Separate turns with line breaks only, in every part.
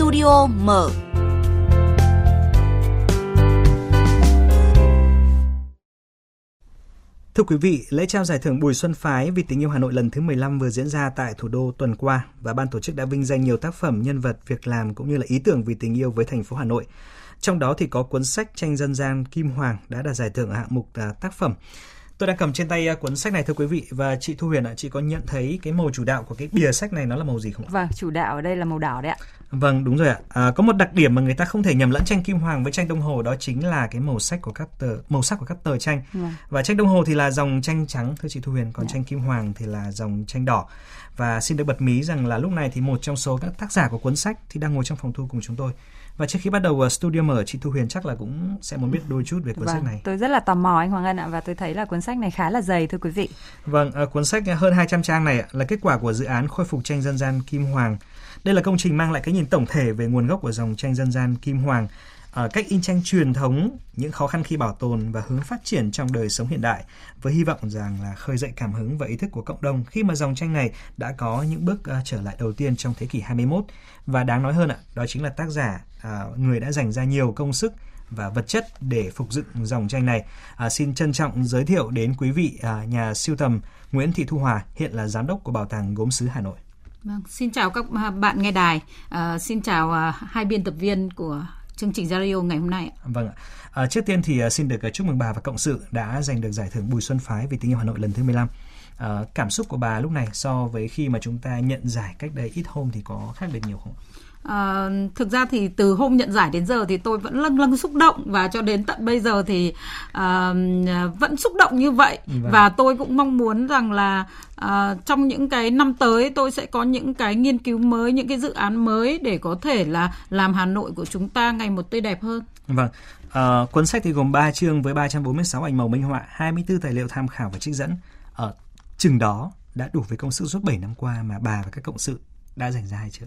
Studio mở.
Thưa quý vị, lễ trao giải thưởng Bùi Xuân Phái vì tình yêu Hà Nội lần thứ 15 vừa diễn ra tại thủ đô tuần qua và ban tổ chức đã vinh danh nhiều tác phẩm, nhân vật, việc làm cũng như là ý tưởng vì tình yêu với thành phố Hà Nội. Trong đó thì có cuốn sách tranh dân gian Kim Hoàng đã đạt giải thưởng ở hạng mục à, tác phẩm. Tôi đang cầm trên tay à, cuốn sách này thưa quý vị và chị Thu Huyền ạ, chị có nhận thấy cái màu chủ đạo của cái bìa sách này nó là màu gì không ạ?
Vâng, chủ đạo ở đây là màu đỏ đấy ạ.
Vâng, đúng rồi ạ. À, có một đặc điểm mà người ta không thể nhầm lẫn tranh kim hoàng với tranh đông hồ đó chính là cái màu sắc của các tờ màu sắc của các tờ tranh.
Vâng.
Và tranh đông hồ thì là dòng tranh trắng thưa chị Thu Huyền, còn
Dạ.
tranh kim hoàng thì là dòng tranh đỏ. Và xin được bật mí rằng là lúc này thì một trong số các tác giả của cuốn sách thì đang ngồi trong phòng thu cùng chúng tôi. Và trước khi bắt đầu uh, studio mở, chị Thu Huyền chắc là cũng sẽ muốn biết đôi chút về cuốn sách
Vâng,
này.
tôi rất là tò mò anh Hoàng Ân ạ và tôi thấy là cuốn sách này khá là dày thưa quý vị.
Vâng, à, cuốn sách hơn 200 trang này là kết quả của dự án khôi phục tranh dân gian Kim Hoàng. Đây là công trình mang lại cái nhìn tổng thể về nguồn gốc của dòng tranh dân gian Kim Hoàng, à, cách in tranh truyền thống, những khó khăn khi bảo tồn và hướng phát triển trong đời sống hiện đại, với hy vọng rằng là khơi dậy cảm hứng và ý thức của cộng đồng khi mà dòng tranh này đã có những bước à, trở lại đầu tiên trong thế kỷ 21. Và đáng nói hơn ạ, đó chính là tác giả à, người đã dành ra nhiều công sức và vật chất để phục dựng dòng tranh này. À, xin trân trọng giới thiệu đến quý vị à, nhà siêu tầm Nguyễn Thị Thu Hòa, hiện là giám đốc của Bảo tàng Gốm sứ Hà Nội.
Vâng, xin chào các bạn nghe đài, à, xin chào à, hai biên tập viên của chương trình radio ngày hôm nay.
Vâng ạ. À, trước tiên thì à, xin được à, chúc mừng bà và cộng sự đã giành được giải thưởng Bùi Xuân Phái vì tình yêu Hà Nội lần thứ 15. À, cảm xúc của bà lúc này so với khi mà chúng ta nhận giải cách đây ít hôm thì có khác biệt nhiều không?
À, thực ra thì từ hôm nhận giải đến giờ thì tôi vẫn lâng lâng xúc động và cho đến tận bây giờ thì à, vẫn xúc động như vậy
Vâng.
và tôi cũng mong muốn rằng là à, trong những cái năm tới tôi sẽ có những cái nghiên cứu mới những cái dự án mới để có thể là làm Hà Nội của chúng ta ngày một tươi đẹp hơn.
Vâng. À, cuốn sách thì gồm 3 chương với 346 ảnh màu minh họa, 24 tài liệu tham khảo và trích dẫn. Ở chừng đó đã đủ với công sức suốt 7 năm qua mà bà và các cộng sự đã dành ra hay chưa?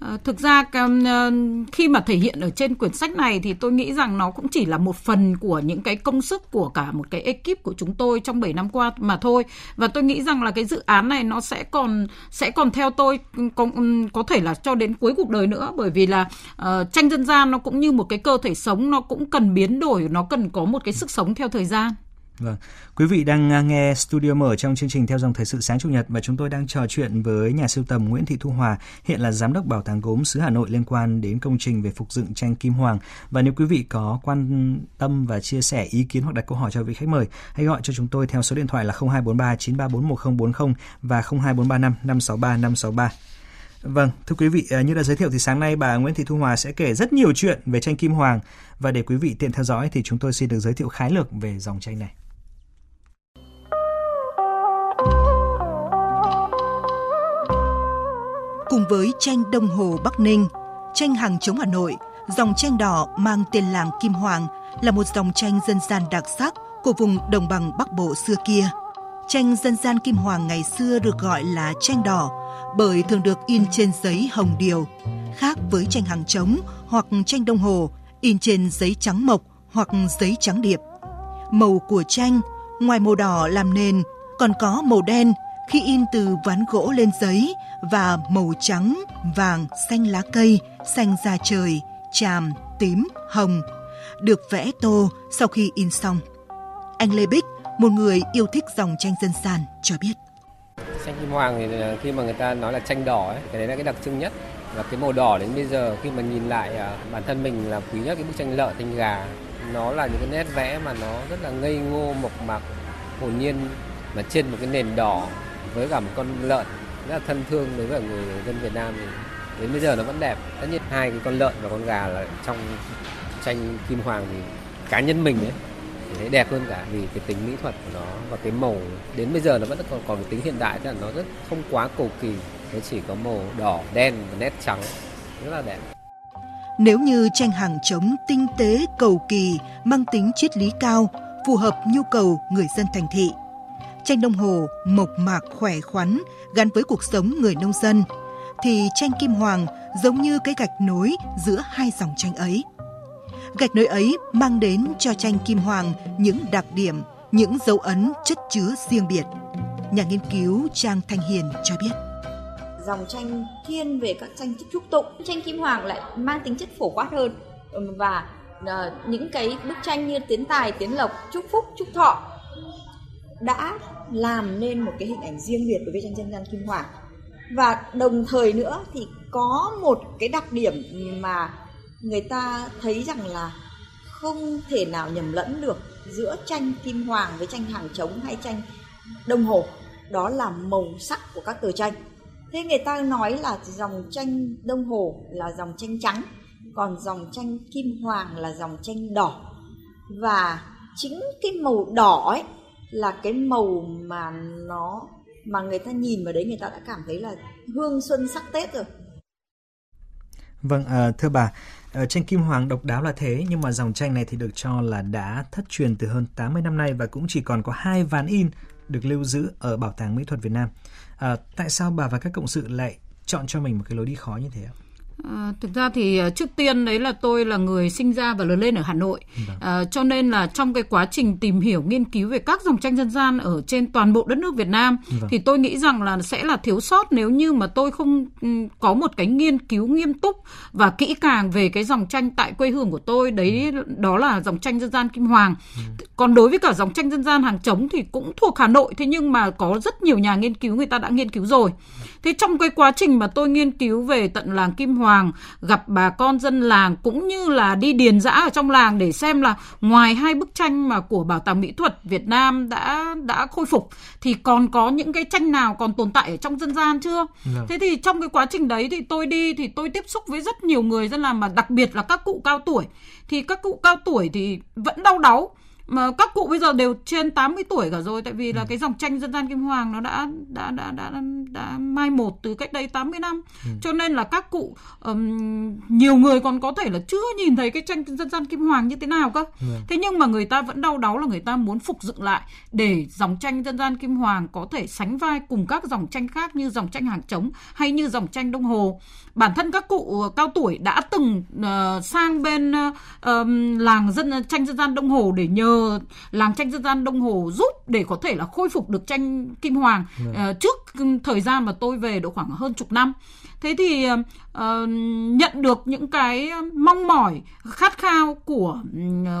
Ờ, thực ra ờ, khi mà thể hiện ở trên quyển sách này thì tôi nghĩ rằng nó cũng chỉ là một phần của những cái công sức của cả một cái ekip của chúng tôi trong 7 năm qua mà thôi. Và tôi nghĩ rằng là cái dự án này nó sẽ còn sẽ còn theo tôi ừ, có, ừ, có thể là cho đến cuối cuộc đời nữa. Bởi vì là uh, tranh dân gian nó cũng như một cái cơ thể sống nó cũng cần biến đổi nó cần có một cái sức sống theo thời gian.
Vâng, quý vị đang à, nghe Studio Mở trong chương trình theo dòng thời sự sáng chủ nhật và chúng tôi đang trò chuyện với nhà sưu tầm Nguyễn Thị Thu Hòa, hiện là giám đốc Bảo tàng Gốm xứ Hà Nội liên quan đến công trình về phục dựng tranh Kim Hoàng. Và nếu quý vị có quan tâm và chia sẻ ý kiến hoặc đặt câu hỏi cho vị khách mời, hãy gọi cho chúng tôi theo số điện thoại là 0243 934 1040 và 02435 563 563. Vâng, thưa quý vị, à, như đã giới thiệu thì sáng nay bà Nguyễn Thị Thu Hòa sẽ kể rất nhiều chuyện về tranh Kim Hoàng và để quý vị tiện theo dõi thì chúng tôi xin được giới thiệu khái lược về dòng tranh này.
Cùng với tranh Đông Hồ Bắc Ninh, tranh hàng chống Hà Nội, dòng tranh đỏ mang tên làng Kim Hoàng là một dòng tranh dân gian đặc sắc của vùng đồng bằng Bắc Bộ xưa kia. Tranh dân gian Kim Hoàng ngày xưa được gọi là tranh đỏ bởi thường được in trên giấy hồng điều, khác với tranh hàng trống hoặc tranh đồng Hồ in trên giấy trắng mộc hoặc giấy trắng điệp. Màu của tranh, ngoài màu đỏ làm nền, còn có màu đen khi in từ ván gỗ lên giấy và màu trắng, vàng, xanh lá cây, xanh da trời, tràm, tím, hồng, được vẽ tô sau khi in xong. Anh Lê Bích, một người yêu thích dòng tranh dân gian, cho biết.
Tranh kim hoàng thì ờ, khi mà người ta nói là tranh đỏ ấy, cái đấy là cái đặc trưng nhất và cái màu đỏ đến bây giờ khi mà nhìn lại ờ, bản thân mình là quý nhất cái bức tranh lợn tranh gà nó là những cái nét vẽ mà nó rất là ngây ngô mộc mạc hồn nhiên mà trên một cái nền đỏ với cả một con lợn rất là thân thương đối với người dân Việt Nam thì đến bây giờ nó vẫn đẹp. Tất nhiên hai cái con lợn và con gà là trong tranh kim hoàng thì cá nhân mình ấy thì thấy đẹp hơn cả vì cái tính mỹ thuật của nó và cái màu đến bây giờ nó vẫn còn còn cái tính hiện đại tức là nó rất không quá cầu kỳ. Nó chỉ có màu đỏ đen và nét trắng. Rất là đẹp.
Nếu như tranh hàng trống tinh tế, cầu kỳ, mang tính triết lý cao, phù hợp nhu cầu người dân thành thị. Tranh đồng hồ mộc mạc khỏe khoắn gắn với cuộc sống người nông dân, thì tranh kim hoàng giống như cái gạch nối giữa hai dòng tranh ấy. Gạch nối ấy mang đến cho tranh kim hoàng những đặc điểm, những dấu ấn chất chứa riêng biệt. Nhà nghiên cứu Trang Thanh Hiền cho biết.
dòng tranh thiên về các tranh trúc tụng tranh kim hoàng lại mang tính chất phổ quát hơn ừ, và ờ, những cái bức tranh như tiến tài tiến lộc chúc phúc chúc thọ đã làm nên một cái hình ảnh riêng biệt đối với tranh dân gian kim hoàng. Và đồng thời nữa thì có một cái đặc điểm mà người ta thấy rằng là không thể nào nhầm lẫn được giữa tranh kim hoàng với tranh hàng trống hay tranh đồng hồ. Đó là màu sắc của các tờ tranh. Thế người ta nói là dòng tranh đông hồ là dòng tranh trắng, còn dòng tranh kim hoàng là dòng tranh đỏ. Và chính cái màu đỏ ấy là cái màu mà nó mà người ta nhìn vào đấy người ta đã cảm thấy là hương xuân sắc tết rồi
Vâng, à, thưa bà, ở tranh kim hoàng độc đáo là thế, nhưng mà dòng tranh này thì được cho là đã thất truyền từ hơn 80 năm nay và cũng chỉ còn có hai ván in được lưu giữ ở Bảo tàng Mỹ thuật Việt Nam. À, tại sao bà và các cộng sự lại chọn cho mình một cái lối đi khó như thế ạ?
À, thực ra thì ờ, trước tiên đấy là tôi là người sinh ra và lớn lên ở Hà Nội, à, cho nên là trong cái quá trình tìm hiểu nghiên cứu về các dòng tranh dân gian ở trên toàn bộ đất nước Việt Nam vâng. thì tôi nghĩ rằng là sẽ là thiếu sót nếu như mà tôi không ừ, có một cái nghiên cứu nghiêm túc và kỹ càng về cái dòng tranh tại quê hương của tôi đấy ừ. đó là dòng tranh dân gian Kim Hoàng. Ừ. Còn đối với cả dòng tranh dân gian hàng trống thì cũng thuộc Hà Nội thế nhưng mà có rất nhiều nhà nghiên cứu người ta đã nghiên cứu rồi. Thế trong cái quá trình mà tôi nghiên cứu về tận làng Kim Hoàng, gặp bà con dân làng cũng như là đi điền dã ở trong làng để xem là ngoài hai bức tranh mà của Bảo tàng Mỹ thuật Việt Nam đã đã khôi phục thì còn có những cái tranh nào còn tồn tại ở trong dân gian chưa? Được. Thế thì trong cái quá trình đấy thì tôi đi thì tôi tiếp xúc với rất nhiều người dân làng mà đặc biệt là các cụ cao tuổi thì các cụ cao tuổi thì vẫn đau đáu mà các cụ bây giờ đều trên 80 tuổi cả rồi tại vì là ừ. cái dòng tranh dân gian kim hoàng nó đã đã đã đã đã, đã mai một từ cách đây 80 năm ừ. cho nên là các cụ um, nhiều người còn có thể là chưa nhìn thấy cái tranh dân gian kim hoàng như thế nào cơ ừ. thế nhưng mà người ta vẫn đau đáu là người ta muốn phục dựng lại để dòng tranh dân gian kim hoàng có thể sánh vai cùng các dòng tranh khác như dòng tranh hàng trống hay như dòng tranh đông hồ bản thân các cụ cao tuổi đã từng uh, sang bên uh, làng dân tranh dân gian đông hồ để nhờ làng tranh dân gian Đông Hồ giúp để có thể là khôi phục được tranh Kim Hoàng. Uh, trước thời gian mà tôi về độ khoảng hơn chục năm. Thế thì uh, nhận được những cái mong mỏi khát khao của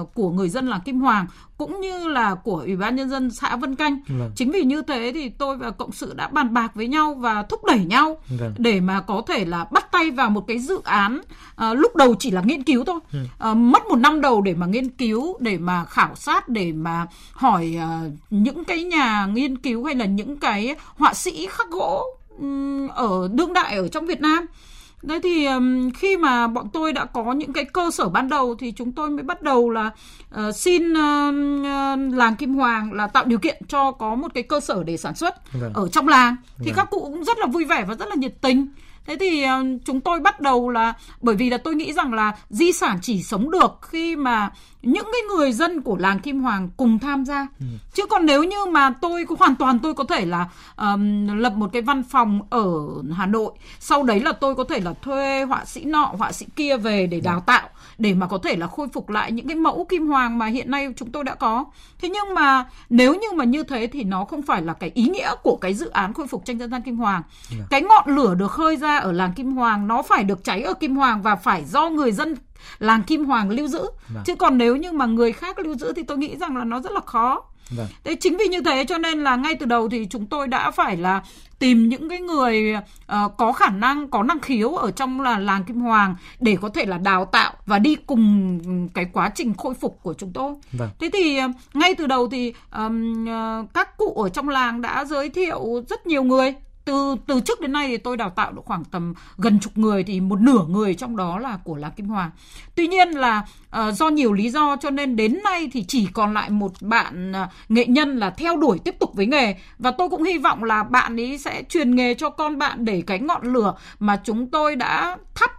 uh, của người dân làng Kim Hoàng cũng như là của ủy ban nhân dân xã Vân Canh vâng. chính vì như thế thì tôi và cộng sự đã bàn bạc với nhau và thúc đẩy nhau vâng. để mà có thể là bắt tay vào một cái dự án uh, lúc đầu chỉ là nghiên cứu thôi uh, mất một năm đầu để mà nghiên cứu để mà khảo sát để mà hỏi uh, những cái nhà nghiên cứu hay là những cái họa sĩ khắc gỗ ở đương đại ở trong Việt Nam. Đấy thì khi mà bọn tôi đã có những cái cơ sở ban đầu thì chúng tôi mới bắt đầu là uh, xin uh, làng Kim Hoàng là tạo điều kiện cho có một cái cơ sở để sản xuất vâng. ở trong làng. Thì vâng. các cụ cũng rất là vui vẻ và rất là nhiệt tình. Thế thì uh, chúng tôi bắt đầu là bởi vì là tôi nghĩ rằng là di sản chỉ sống được khi mà những cái người dân của làng Kim Hoàng cùng tham gia. Ừ. Chứ còn nếu như mà tôi hoàn toàn tôi có thể là um, lập một cái văn phòng ở Hà Nội, sau đấy là tôi có thể là thuê họa sĩ nọ, họa sĩ kia về để đào tạo để mà có thể là khôi phục lại những cái mẫu kim hoàng mà hiện nay chúng tôi đã có. Thế nhưng mà nếu như mà như thế thì nó không phải là cái ý nghĩa của cái dự án khôi phục tranh dân gian kim hoàng. Yeah. Dạ. Cái ngọn lửa được khơi ra ở làng kim hoàng nó phải được cháy ở kim hoàng và phải do người dân làng kim hoàng lưu giữ. Vâng. Chứ còn nếu như mà người khác lưu giữ thì tôi nghĩ rằng là nó rất là khó. Vâng. Thế chính vì như thế cho nên là ngay từ đầu thì chúng tôi đã phải là tìm những cái người uh, có khả năng có năng khiếu ở trong là làng Kim Hoàng để có thể là đào tạo và đi cùng cái quá trình khôi phục của chúng tôi. Vâng. Thế thì uh, ngay từ đầu thì um, uh, các cụ ở trong làng đã giới thiệu rất nhiều người từ từ trước đến nay thì tôi đào tạo được khoảng tầm gần chục người thì một nửa người trong đó là của lá Kim hòa Tuy nhiên là uh, do nhiều lý do cho nên đến nay thì chỉ còn lại một bạn uh, nghệ nhân là theo đuổi tiếp tục với nghề. Và tôi cũng hy vọng là bạn ấy sẽ truyền nghề cho con bạn để cái ngọn lửa mà chúng tôi đã thắp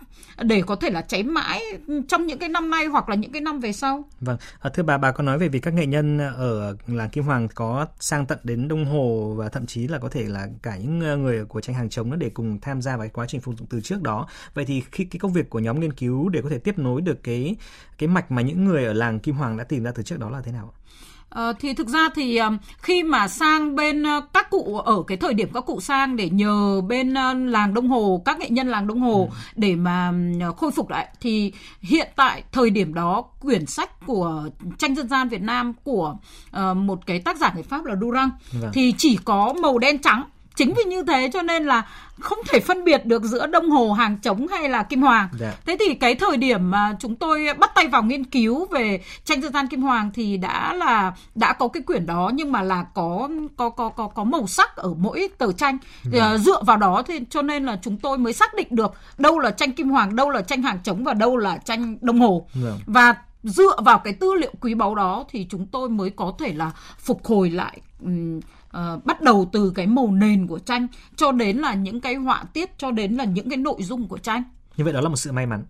để có thể là cháy mãi trong những cái năm nay hoặc là những cái năm về sau.
Vâng, à, thưa bà, bà có nói về việc các nghệ nhân ở làng Kim Hoàng có sang tận đến Đông Hồ và thậm chí là có thể là cả những ờ, người của tranh hàng chống để cùng tham gia vào cái quá trình phục dụng từ trước đó. Vậy thì khi cái công việc của nhóm nghiên cứu để có thể tiếp nối được cái cái mạch mà những người ở làng Kim Hoàng đã tìm ra từ trước đó là thế nào?
Ờ, thì thực ra thì um, khi mà sang bên uh, các cụ ở cái thời điểm các cụ sang để nhờ bên uh, làng Đông Hồ các nghệ nhân làng Đông Hồ ừ. để mà khôi phục lại thì hiện tại thời điểm đó quyển sách của tranh dân gian Việt Nam của uh, một cái tác giả người Pháp là Durang vâng. thì chỉ có màu đen trắng chính vì như thế cho nên là không thể phân biệt được giữa đông hồ hàng trống hay là kim hoàng yeah. Dạ. thế thì cái thời điểm mà chúng tôi bắt tay vào nghiên cứu về tranh dân gian kim hoàng thì đã là đã có cái quyển đó nhưng mà là có có có có có màu sắc ở mỗi tờ tranh yeah. Dạ. dựa vào đó thì cho nên là chúng tôi mới xác định được đâu là tranh kim hoàng đâu là tranh hàng trống và đâu là tranh đông hồ yeah. Dạ. và dựa vào cái tư liệu quý báu đó thì chúng tôi mới có thể là phục hồi lại um, uh, bắt đầu từ cái màu nền của tranh cho đến là những cái họa tiết cho đến là những cái nội dung của tranh
như vậy đó là một sự may mắn.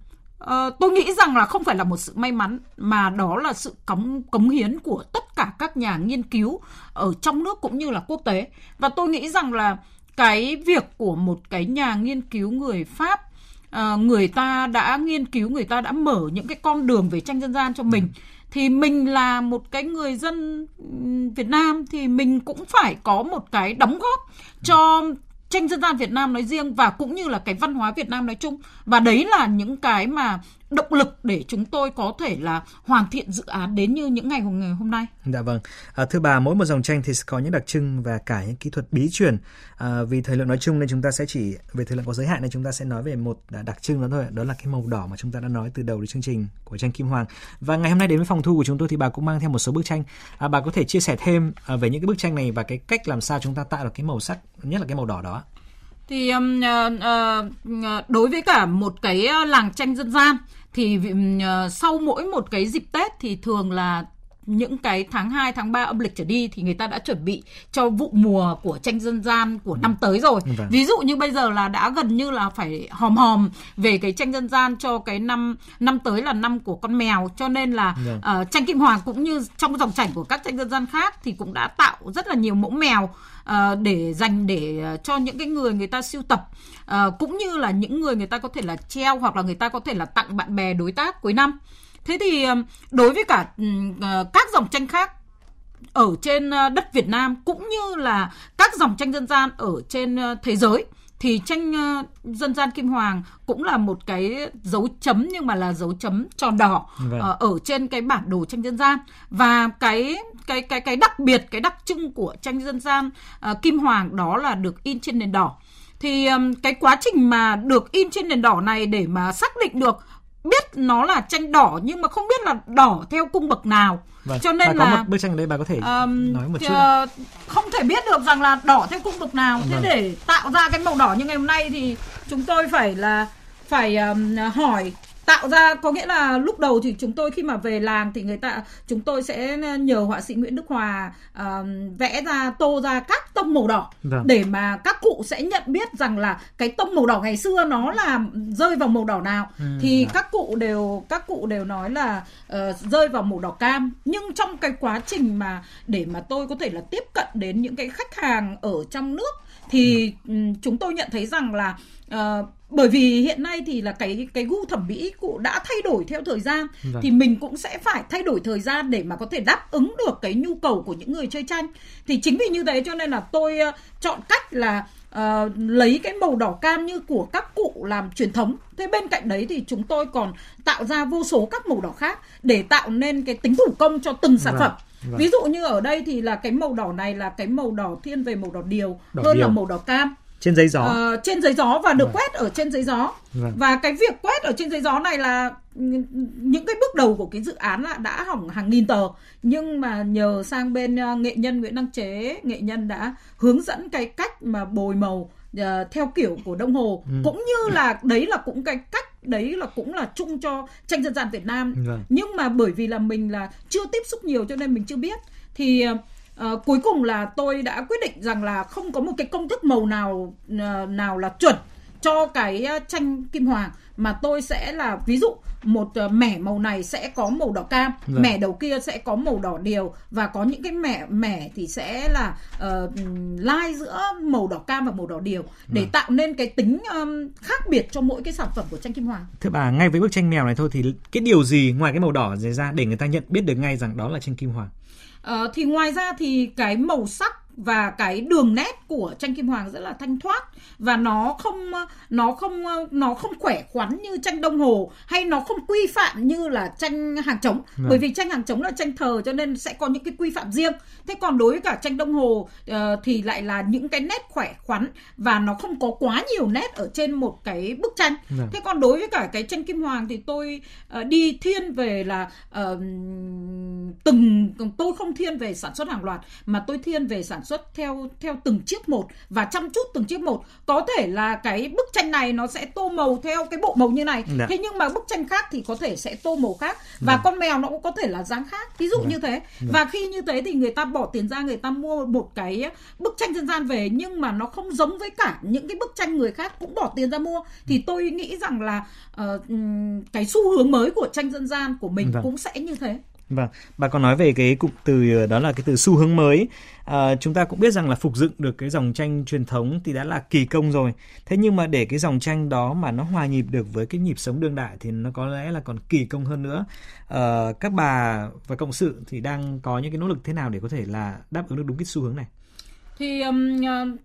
Uh, tôi nghĩ rằng là không phải là một sự may mắn mà đó là sự cống cống hiến của tất cả các nhà nghiên cứu ở trong nước cũng như là quốc tế. Và tôi nghĩ rằng là cái việc của một cái nhà nghiên cứu người pháp uh, người ta đã nghiên cứu người ta đã mở những cái con đường về tranh dân gian cho mình. Ừ. Thì mình là một cái người dân Việt Nam thì mình cũng phải có một cái đóng góp cho tranh dân gian Việt Nam nói riêng và cũng như là cái văn hóa Việt Nam nói chung. Và đấy là những cái mà động lực để chúng tôi có thể là hoàn thiện dự án đến như những ngày hôm nay.
Dạ vâng. À, thưa bà, mỗi một dòng tranh thì sẽ có những đặc trưng và cả những kỹ thuật bí truyền. À, vì thời lượng nói chung nên chúng ta sẽ chỉ về thời lượng có giới hạn nên chúng ta sẽ nói về một đặc trưng đó thôi. Đó là cái màu đỏ mà chúng ta đã nói từ đầu đến chương trình của tranh Kim Hoàng. Và ngày hôm nay đến với phòng thu của chúng tôi thì bà cũng mang theo một số bức tranh. À, bà có thể chia sẻ thêm à, về những cái bức tranh này và cái cách làm sao chúng ta tạo được cái màu sắc nhất là cái màu đỏ đó
thì um, uh, đối với cả một cái làng tranh dân gian thì uh, sau mỗi một cái dịp Tết thì thường là những cái tháng 2, tháng 3 âm lịch trở đi thì người ta đã chuẩn bị cho vụ mùa của tranh dân gian của năm tới rồi. Vâng. Ví dụ như bây giờ là đã gần như là phải hòm hòm về cái tranh dân gian cho cái năm năm tới là năm của con mèo cho nên là vâng. uh, tranh kim hoàng cũng như trong dòng chảy của các tranh dân gian khác thì cũng đã tạo rất là nhiều mẫu mèo uh, để dành để uh, cho những cái người người ta siêu tập uh, cũng như là những người người ta có thể là treo hoặc là người ta có thể là tặng bạn bè đối tác cuối năm. Thế thì đối với cả ờ, các dòng tranh khác ở trên ờ, đất Việt Nam cũng như là các dòng tranh dân gian ở trên ờ, thế giới thì tranh dân gian kim hoàng cũng là một cái dấu chấm nhưng mà là dấu chấm tròn đỏ vâng. ở trên cái bản đồ tranh dân gian và cái cái cái cái đặc biệt cái đặc trưng của tranh dân gian uh, kim hoàng đó là được in trên nền đỏ thì um, cái quá trình mà được in trên nền đỏ này để mà xác định được biết nó là tranh đỏ nhưng mà không biết là đỏ theo cung bậc nào
vâng. cho nên bà là có một bức tranh đây bà có thể um, nói một chút
uh, không thể biết được rằng là đỏ theo cung bậc nào thế vâng. để tạo ra cái màu đỏ như ngày hôm nay thì chúng tôi phải là phải um, hỏi tạo ra có nghĩa là lúc đầu thì chúng tôi khi mà về làng thì người ta chúng tôi sẽ nhờ họa sĩ Nguyễn Đức Hòa uh, vẽ ra tô ra các tông màu đỏ vâng. để mà các cụ sẽ nhận biết rằng là cái tông màu đỏ ngày xưa nó là rơi vào màu đỏ nào ừ, thì vâng. các cụ đều các cụ đều nói là uh, rơi vào màu đỏ cam nhưng trong cái quá trình mà để mà tôi có thể là tiếp cận đến những cái khách hàng ở trong nước thì ừ. chúng tôi nhận thấy rằng là uh, bởi vì hiện nay thì là cái cái gu thẩm mỹ cụ đã thay đổi theo thời gian vâng. thì mình cũng sẽ phải thay đổi thời gian để mà có thể đáp ứng được cái nhu cầu của những người chơi tranh thì chính vì như thế cho nên là tôi uh, chọn cách là uh, lấy cái màu đỏ cam như của các cụ làm truyền thống thế bên cạnh đấy thì chúng tôi còn tạo ra vô số các màu đỏ khác để tạo nên cái tính thủ công cho từng sản vâng. phẩm Vâng. Ví dụ như ở đây thì là cái màu đỏ này là cái màu đỏ thiên về màu đỏ điều đỏ hơn điều. là màu đỏ cam
trên giấy gió uh,
trên giấy gió và được vâng. quét ở trên giấy gió vâng. và cái việc quét ở trên giấy gió này là những cái bước đầu của cái dự án là đã hỏng hàng nghìn tờ nhưng mà nhờ sang bên uh, nghệ nhân Nguyễn Đăng Chế nghệ nhân đã hướng dẫn cái cách mà bồi màu uh, theo kiểu của Đông Hồ ừ. cũng như là đấy là cũng cái cách đấy là cũng là chung cho tranh dân gian Việt Nam vâng. nhưng mà bởi vì là mình là chưa tiếp xúc nhiều cho nên mình chưa biết thì Uh, cuối cùng là tôi đã quyết định rằng là không có một cái công thức màu nào uh, nào là chuẩn cho cái uh, tranh kim hoàng mà tôi sẽ là ví dụ một uh, mẻ màu này sẽ có màu đỏ cam, vâng. mẻ đầu kia sẽ có màu đỏ điều và có những cái mẻ mẻ thì sẽ là uh, lai giữa màu đỏ cam và màu đỏ điều để vâng. tạo nên cái tính um, khác biệt cho mỗi cái sản phẩm của tranh kim hoàng.
Thưa bà, ngay với bức tranh mèo này thôi thì cái điều gì ngoài cái màu đỏ ra để người ta nhận biết được ngay rằng đó là tranh kim hoàng?
Uh, thì ngoài ra thì cái màu sắc và cái đường nét của tranh kim hoàng rất là thanh thoát và nó không nó không nó không khỏe khoắn như tranh đông hồ hay nó không quy phạm như là tranh hàng trống
Vâng.
bởi vì tranh hàng trống là tranh thờ cho nên sẽ có những cái quy phạm riêng thế còn đối với cả tranh đông hồ ờ, thì lại là những cái nét khỏe khoắn và nó không có quá nhiều nét ở trên một cái bức tranh
Vâng.
thế còn đối với cả cái tranh kim hoàng thì tôi ờ, đi thiên về là ờ, từng tôi không thiên về sản xuất hàng loạt mà tôi thiên về sản xuất theo theo từng chiếc một và chăm chút từng chiếc một. Có thể là cái bức tranh này nó sẽ tô màu theo cái bộ màu như này.
Dạ.
thế nhưng mà bức tranh khác thì có thể sẽ tô màu khác và con mèo nó cũng có thể là dáng khác. Ví dụ như thế. Và khi như thế thì người ta bỏ tiền ra người ta mua một cái bức tranh dân gian về nhưng mà nó không giống với cả những cái bức tranh người khác cũng bỏ tiền ra mua. Thì tôi nghĩ rằng là ừm, cái xu hướng mới của tranh dân gian của mình
Vâng.
cũng sẽ như thế
Vâng, bà còn nói về cái cụm từ ờ, đó là cái từ xu hướng mới. À, chúng ta cũng biết rằng là phục dựng được cái dòng tranh truyền thống thì đã là kỳ công rồi. Thế nhưng mà để cái dòng tranh đó mà nó hòa nhịp được với cái nhịp sống đương đại thì nó có lẽ là còn kỳ công hơn nữa. À, các bà và cộng sự thì đang có những cái nỗ lực thế nào để có thể là đáp ứng được đúng cái xu hướng này?
Thì um,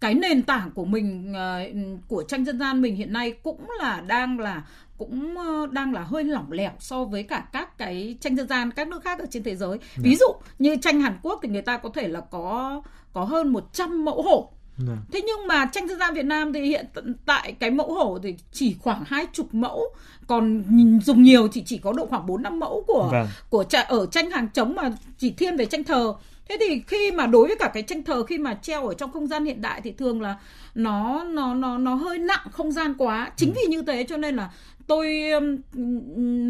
cái nền tảng của mình ờ, của tranh dân gian mình hiện nay cũng là đang là cũng ờ, đang là hơi lỏng lẻo so với cả các cái tranh dân gian các nước khác ở trên thế giới ví dụ như tranh Hàn Quốc thì người ta có thể là có có hơn 100 mẫu hổ
Vâng.
Thế nhưng mà tranh dân gian Việt Nam thì hiện tại cái mẫu hổ thì chỉ khoảng hai chục mẫu, còn dùng nhiều thì chỉ có độ khoảng 4 năm mẫu của
Vâng.
của ở tranh hàng trống mà chỉ thiên về tranh thờ. Thế thì khi mà đối với cả cái tranh thờ khi mà treo ở trong không gian hiện đại thì thường là nó nó nó nó hơi nặng không gian quá. Chính vì như thế cho nên là tôi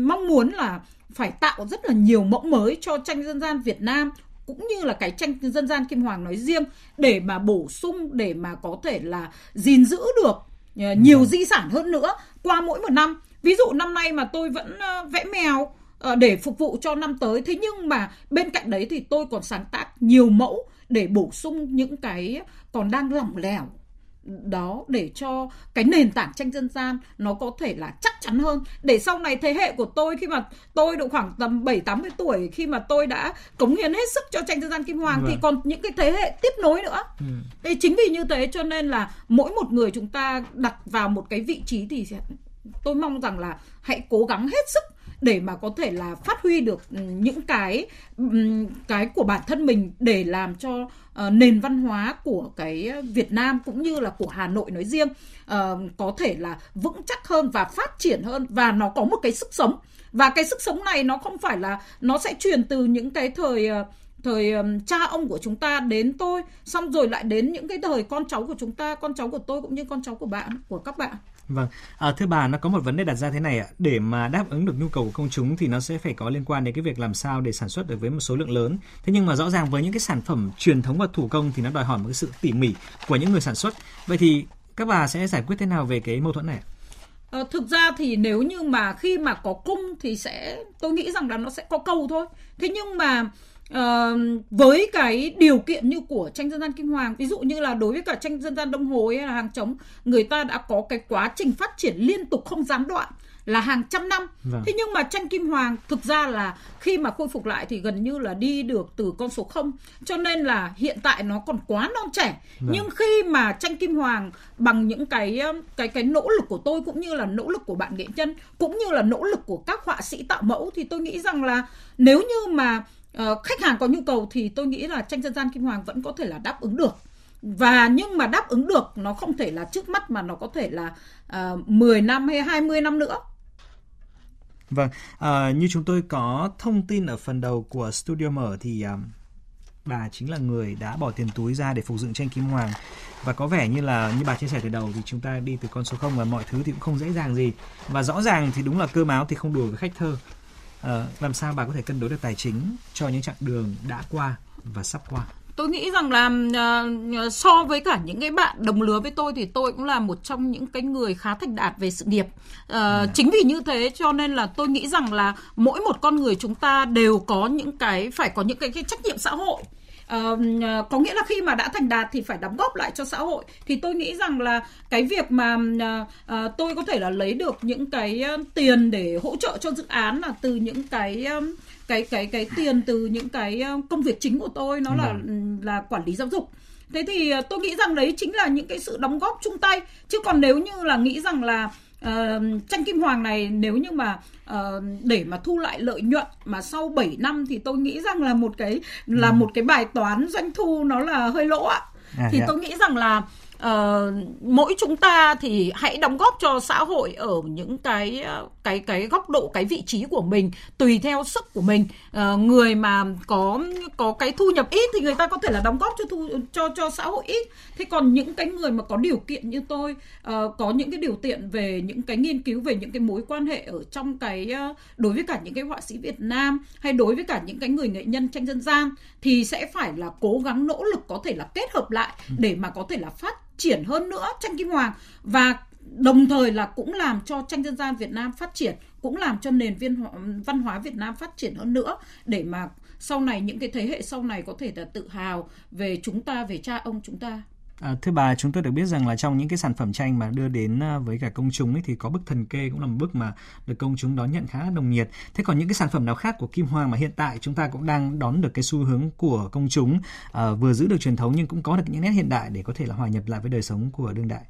mong muốn là phải tạo rất là nhiều mẫu mới cho tranh dân gian Việt Nam cũng như là cái tranh dân gian Kim Hoàng nói riêng để mà bổ sung để mà có thể là gìn giữ được ờ, nhiều di sản hơn nữa qua mỗi một năm. Ví dụ năm nay mà tôi vẫn vẽ mèo để phục vụ cho năm tới thế nhưng mà bên cạnh đấy thì tôi còn sáng tác nhiều mẫu để bổ sung những cái còn đang lỏng lẻo đó để cho cái nền tảng tranh dân gian nó có thể là chắc chắn hơn để sau này thế hệ của tôi khi mà tôi độ khoảng tầm 7 80 tuổi khi mà tôi đã cống hiến hết sức cho tranh dân gian Kim Hoàng thì
Vâng.
còn những cái thế hệ tiếp nối nữa.
Ừ.
Thế chính vì như thế cho nên là mỗi một người chúng ta đặt vào một cái vị trí thì tôi mong rằng là hãy cố gắng hết sức để mà có thể là phát huy được ừ, những cái ừ, cái của bản thân mình để làm cho uh, nền văn hóa của cái Việt Nam cũng như là của Hà Nội nói riêng uh, có thể là vững chắc hơn và phát triển hơn và nó có một cái sức sống. Và cái sức sống này nó không phải là nó sẽ truyền từ những cái thời ờ, thời cha ông của chúng ta đến tôi xong rồi lại đến những cái thời con cháu của chúng ta con cháu của tôi cũng như con cháu của bạn của các bạn.
Vâng, à, thưa bà, nó có một vấn đề đặt ra thế này ạ. Để mà đáp ứng được nhu cầu của công chúng thì nó sẽ phải có liên quan đến cái việc làm sao để sản xuất được với một số lượng lớn. Thế nhưng mà rõ ràng với những cái sản phẩm truyền thống và thủ công thì nó đòi hỏi một cái sự tỉ mỉ của những người sản xuất. Vậy thì các bà sẽ giải quyết thế nào về cái mâu thuẫn này?
À, thực ra thì nếu như mà khi mà có cung thì sẽ tôi nghĩ rằng là nó sẽ có cầu thôi thế nhưng mà với cái điều kiện như của tranh dân gian Kim Hoàng ví dụ như là đối với cả tranh dân gian Đông Hồ hay là hàng trống người ta đã có cái quá trình phát triển liên tục không gián đoạn là hàng trăm năm.
Vâng.
thế nhưng mà tranh Kim Hoàng thực ra là khi mà khôi phục lại thì gần như là đi được từ con số 0 cho nên là hiện tại nó còn quá non trẻ. Nhưng khi mà tranh Kim Hoàng bằng những cái cái cái nỗ lực của tôi cũng như là nỗ lực của bạn nghệ nhân cũng như là nỗ lực của các họa sĩ tạo mẫu thì tôi nghĩ rằng là nếu như mà Ờ, khách hàng có nhu cầu thì tôi nghĩ là tranh dân gian Kim Hoàng vẫn có thể là đáp ứng được. Và nhưng mà đáp ứng được nó không thể là trước mắt mà nó có thể là ờ, uh, 10 năm hay 20 năm nữa.
Vâng, à, như chúng tôi có thông tin ở phần đầu của Studio Mở thì à, bà chính là người đã bỏ tiền túi ra để phục dựng tranh Kim Hoàng. Và có vẻ như là như bà chia sẻ từ đầu thì chúng ta đi từ con số 0 và mọi thứ thì cũng không dễ dàng gì. Và rõ ràng thì đúng là cơ máu thì không đùa với khách thơ. Ờ, làm sao bà có thể cân đối được tài chính cho những chặng đường đã qua và sắp qua?
Tôi nghĩ rằng là ờ, so với cả những cái bạn đồng lứa với tôi thì tôi cũng là một trong những cái người khá thành đạt về sự nghiệp. Ờ, chính vì như thế cho nên là tôi nghĩ rằng là mỗi một con người chúng ta đều có những cái phải có những cái, cái trách nhiệm xã hội uh, có nghĩa là khi mà đã thành đạt thì phải đóng góp lại cho xã hội. Thì tôi nghĩ rằng là cái việc mà uh, uh, tôi có thể là lấy được những cái tiền để hỗ trợ cho dự án là từ những cái um, cái cái cái tiền từ những cái công việc chính của tôi nó là vâng. là quản lý giáo dục. Thế thì tôi nghĩ rằng đấy chính là những cái sự đóng góp chung tay. Chứ còn nếu như là nghĩ rằng là uh, tranh kim hoàng này nếu như mà uh, để mà thu lại lợi nhuận mà sau 7 năm thì tôi nghĩ rằng là một cái là ừ. một cái bài toán doanh thu nó là hơi lỗ ạ à, thì. Dạ. tôi nghĩ rằng là uh, mỗi chúng ta thì hãy đóng góp cho xã hội ở những cái cái cái góc độ cái vị trí của mình tùy theo sức của mình uh, người mà có có cái thu nhập ít thì người ta có thể là đóng góp cho thu cho cho xã hội ít thế còn những cái người mà có điều kiện như tôi uh, có những cái điều kiện về những cái nghiên cứu về những cái mối quan hệ ở trong cái uh, đối với cả những cái họa sĩ Việt Nam hay đối với cả những cái người nghệ nhân tranh dân gian thì sẽ phải là cố gắng nỗ lực có thể là kết hợp lại ừ. để mà có thể là phát triển hơn nữa tranh kim hoàng và đồng thời là cũng làm cho tranh dân gian Việt Nam phát triển, cũng làm cho nền viên văn hóa Việt Nam phát triển hơn nữa để mà sau này những cái thế hệ sau này có thể là tự hào về chúng ta, về cha ông chúng ta.
À, thưa bà, chúng tôi được biết rằng là trong những cái sản phẩm tranh mà đưa đến à, với cả công chúng ấy thì có bức thần kê cũng là một bức mà được công chúng đón nhận khá là nồng nhiệt. Thế còn những cái sản phẩm nào khác của Kim Hoàng mà hiện tại chúng ta cũng đang đón được cái xu hướng của công chúng à, vừa giữ được truyền thống nhưng cũng có được những nét hiện đại để có thể là hòa nhập lại với đời sống của đương đại?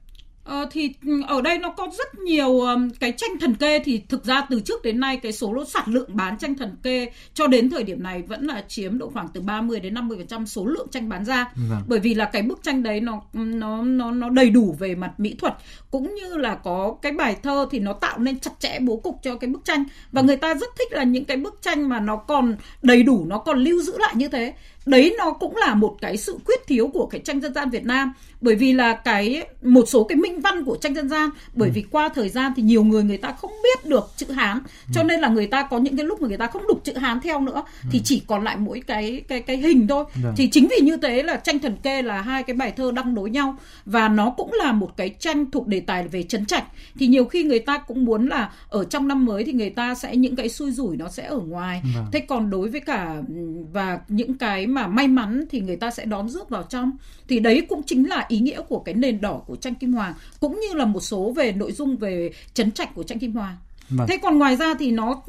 Ờ, thì ừ, ở đây nó có rất nhiều um, cái tranh thần kê thì thực ra từ trước đến nay cái số lô sản lượng bán tranh thần kê cho đến thời điểm này vẫn là chiếm độ khoảng từ 30 đến 50% số lượng tranh bán ra. Vâng. Bởi vì là cái bức tranh đấy nó nó nó nó đầy đủ về mặt mỹ thuật cũng như là có cái bài thơ thì nó tạo nên chặt chẽ bố cục cho cái bức tranh và người ta rất thích là những cái bức tranh mà nó còn đầy đủ nó còn lưu giữ lại như thế đấy nó cũng là một cái sự khuyết thiếu của cái tranh dân gian Việt Nam bởi vì là cái một số cái minh văn của tranh dân gian bởi ừ. vì qua thời gian thì nhiều người người ta không biết được chữ Hán cho ừ. nên là người ta có những cái lúc mà người ta không đục chữ Hán theo nữa ừ. thì chỉ còn lại mỗi cái cái cái hình thôi Được. Vâng. thì chính vì như thế là tranh thần kê là hai cái bài thơ đăng đối nhau và nó cũng là một cái tranh thuộc đề tài về chấn trạch thì nhiều khi người ta cũng muốn là ở trong năm mới thì người ta sẽ những cái xui rủi nó sẽ ở ngoài vâng. thế còn đối với cả và những cái mà may mắn thì người ta sẽ đón rước vào trong thì đấy cũng chính là ý nghĩa của cái nền đỏ của tranh kim hoàng cũng như là một số về nội dung về chấn trạch của tranh kim hoàng Vâng. Thế còn ngoài ra thì nó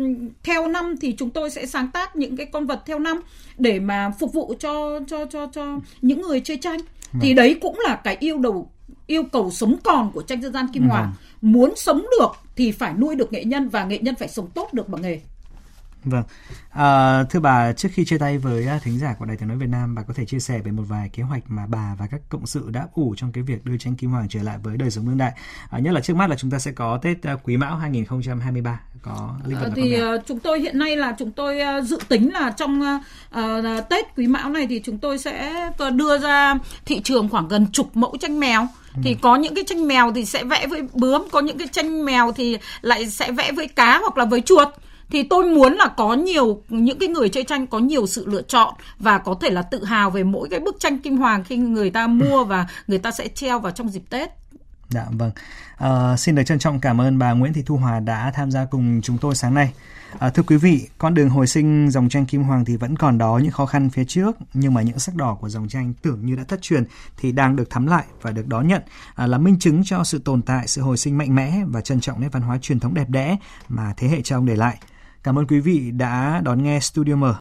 theo năm thì chúng tôi sẽ sáng tác những cái con vật theo năm để mà phục vụ cho cho cho cho những người chơi tranh. Vâng. Thì đấy cũng là cái yêu đầu yêu cầu sống còn của tranh dân gian Kim Hoàng. Vâng. Muốn sống được thì phải nuôi được nghệ nhân và nghệ nhân phải sống tốt được bằng nghề.
Vâng, à, thưa bà, trước khi chia tay với à, thính giả của Đài Tiếng Nói Việt Nam, bà có thể chia sẻ về một vài kế hoạch mà bà và các cộng sự đã ủ trong cái việc đưa tranh Kim Hoàng trở lại với đời sống đương đại. À, nhất là trước mắt là chúng ta sẽ có Tết à, Quý Mão 2023 có
linh vật à, thì uh, chúng tôi hiện nay là chúng tôi uh, dự tính là trong uh, uh, Tết Quý Mão này thì chúng tôi sẽ đưa ra thị trường khoảng gần chục mẫu tranh mèo. Thì có những cái tranh mèo thì sẽ vẽ với bướm có những cái tranh mèo thì lại sẽ vẽ với cá hoặc là với chuột thì tôi muốn là có nhiều những cái người chơi tranh có nhiều sự lựa chọn và có thể là tự hào về mỗi cái bức tranh kim hoàng khi người ta mua và người ta sẽ treo vào trong dịp Tết.
Dạ vâng. À, xin được trân trọng cảm ơn bà Nguyễn Thị Thu Hòa đã tham gia cùng chúng tôi sáng nay. À, thưa quý vị, con đường hồi sinh dòng tranh Kim Hoàng thì vẫn còn đó những khó khăn phía trước, nhưng mà những sắc đỏ của dòng tranh tưởng như đã thất truyền thì đang được thắm lại và được đón nhận à, là minh chứng cho sự tồn tại, sự hồi sinh mạnh mẽ và trân trọng nét văn hóa truyền thống đẹp đẽ mà thế hệ cha ông để lại. Cảm ơn quý vị đã đón nghe Studio M.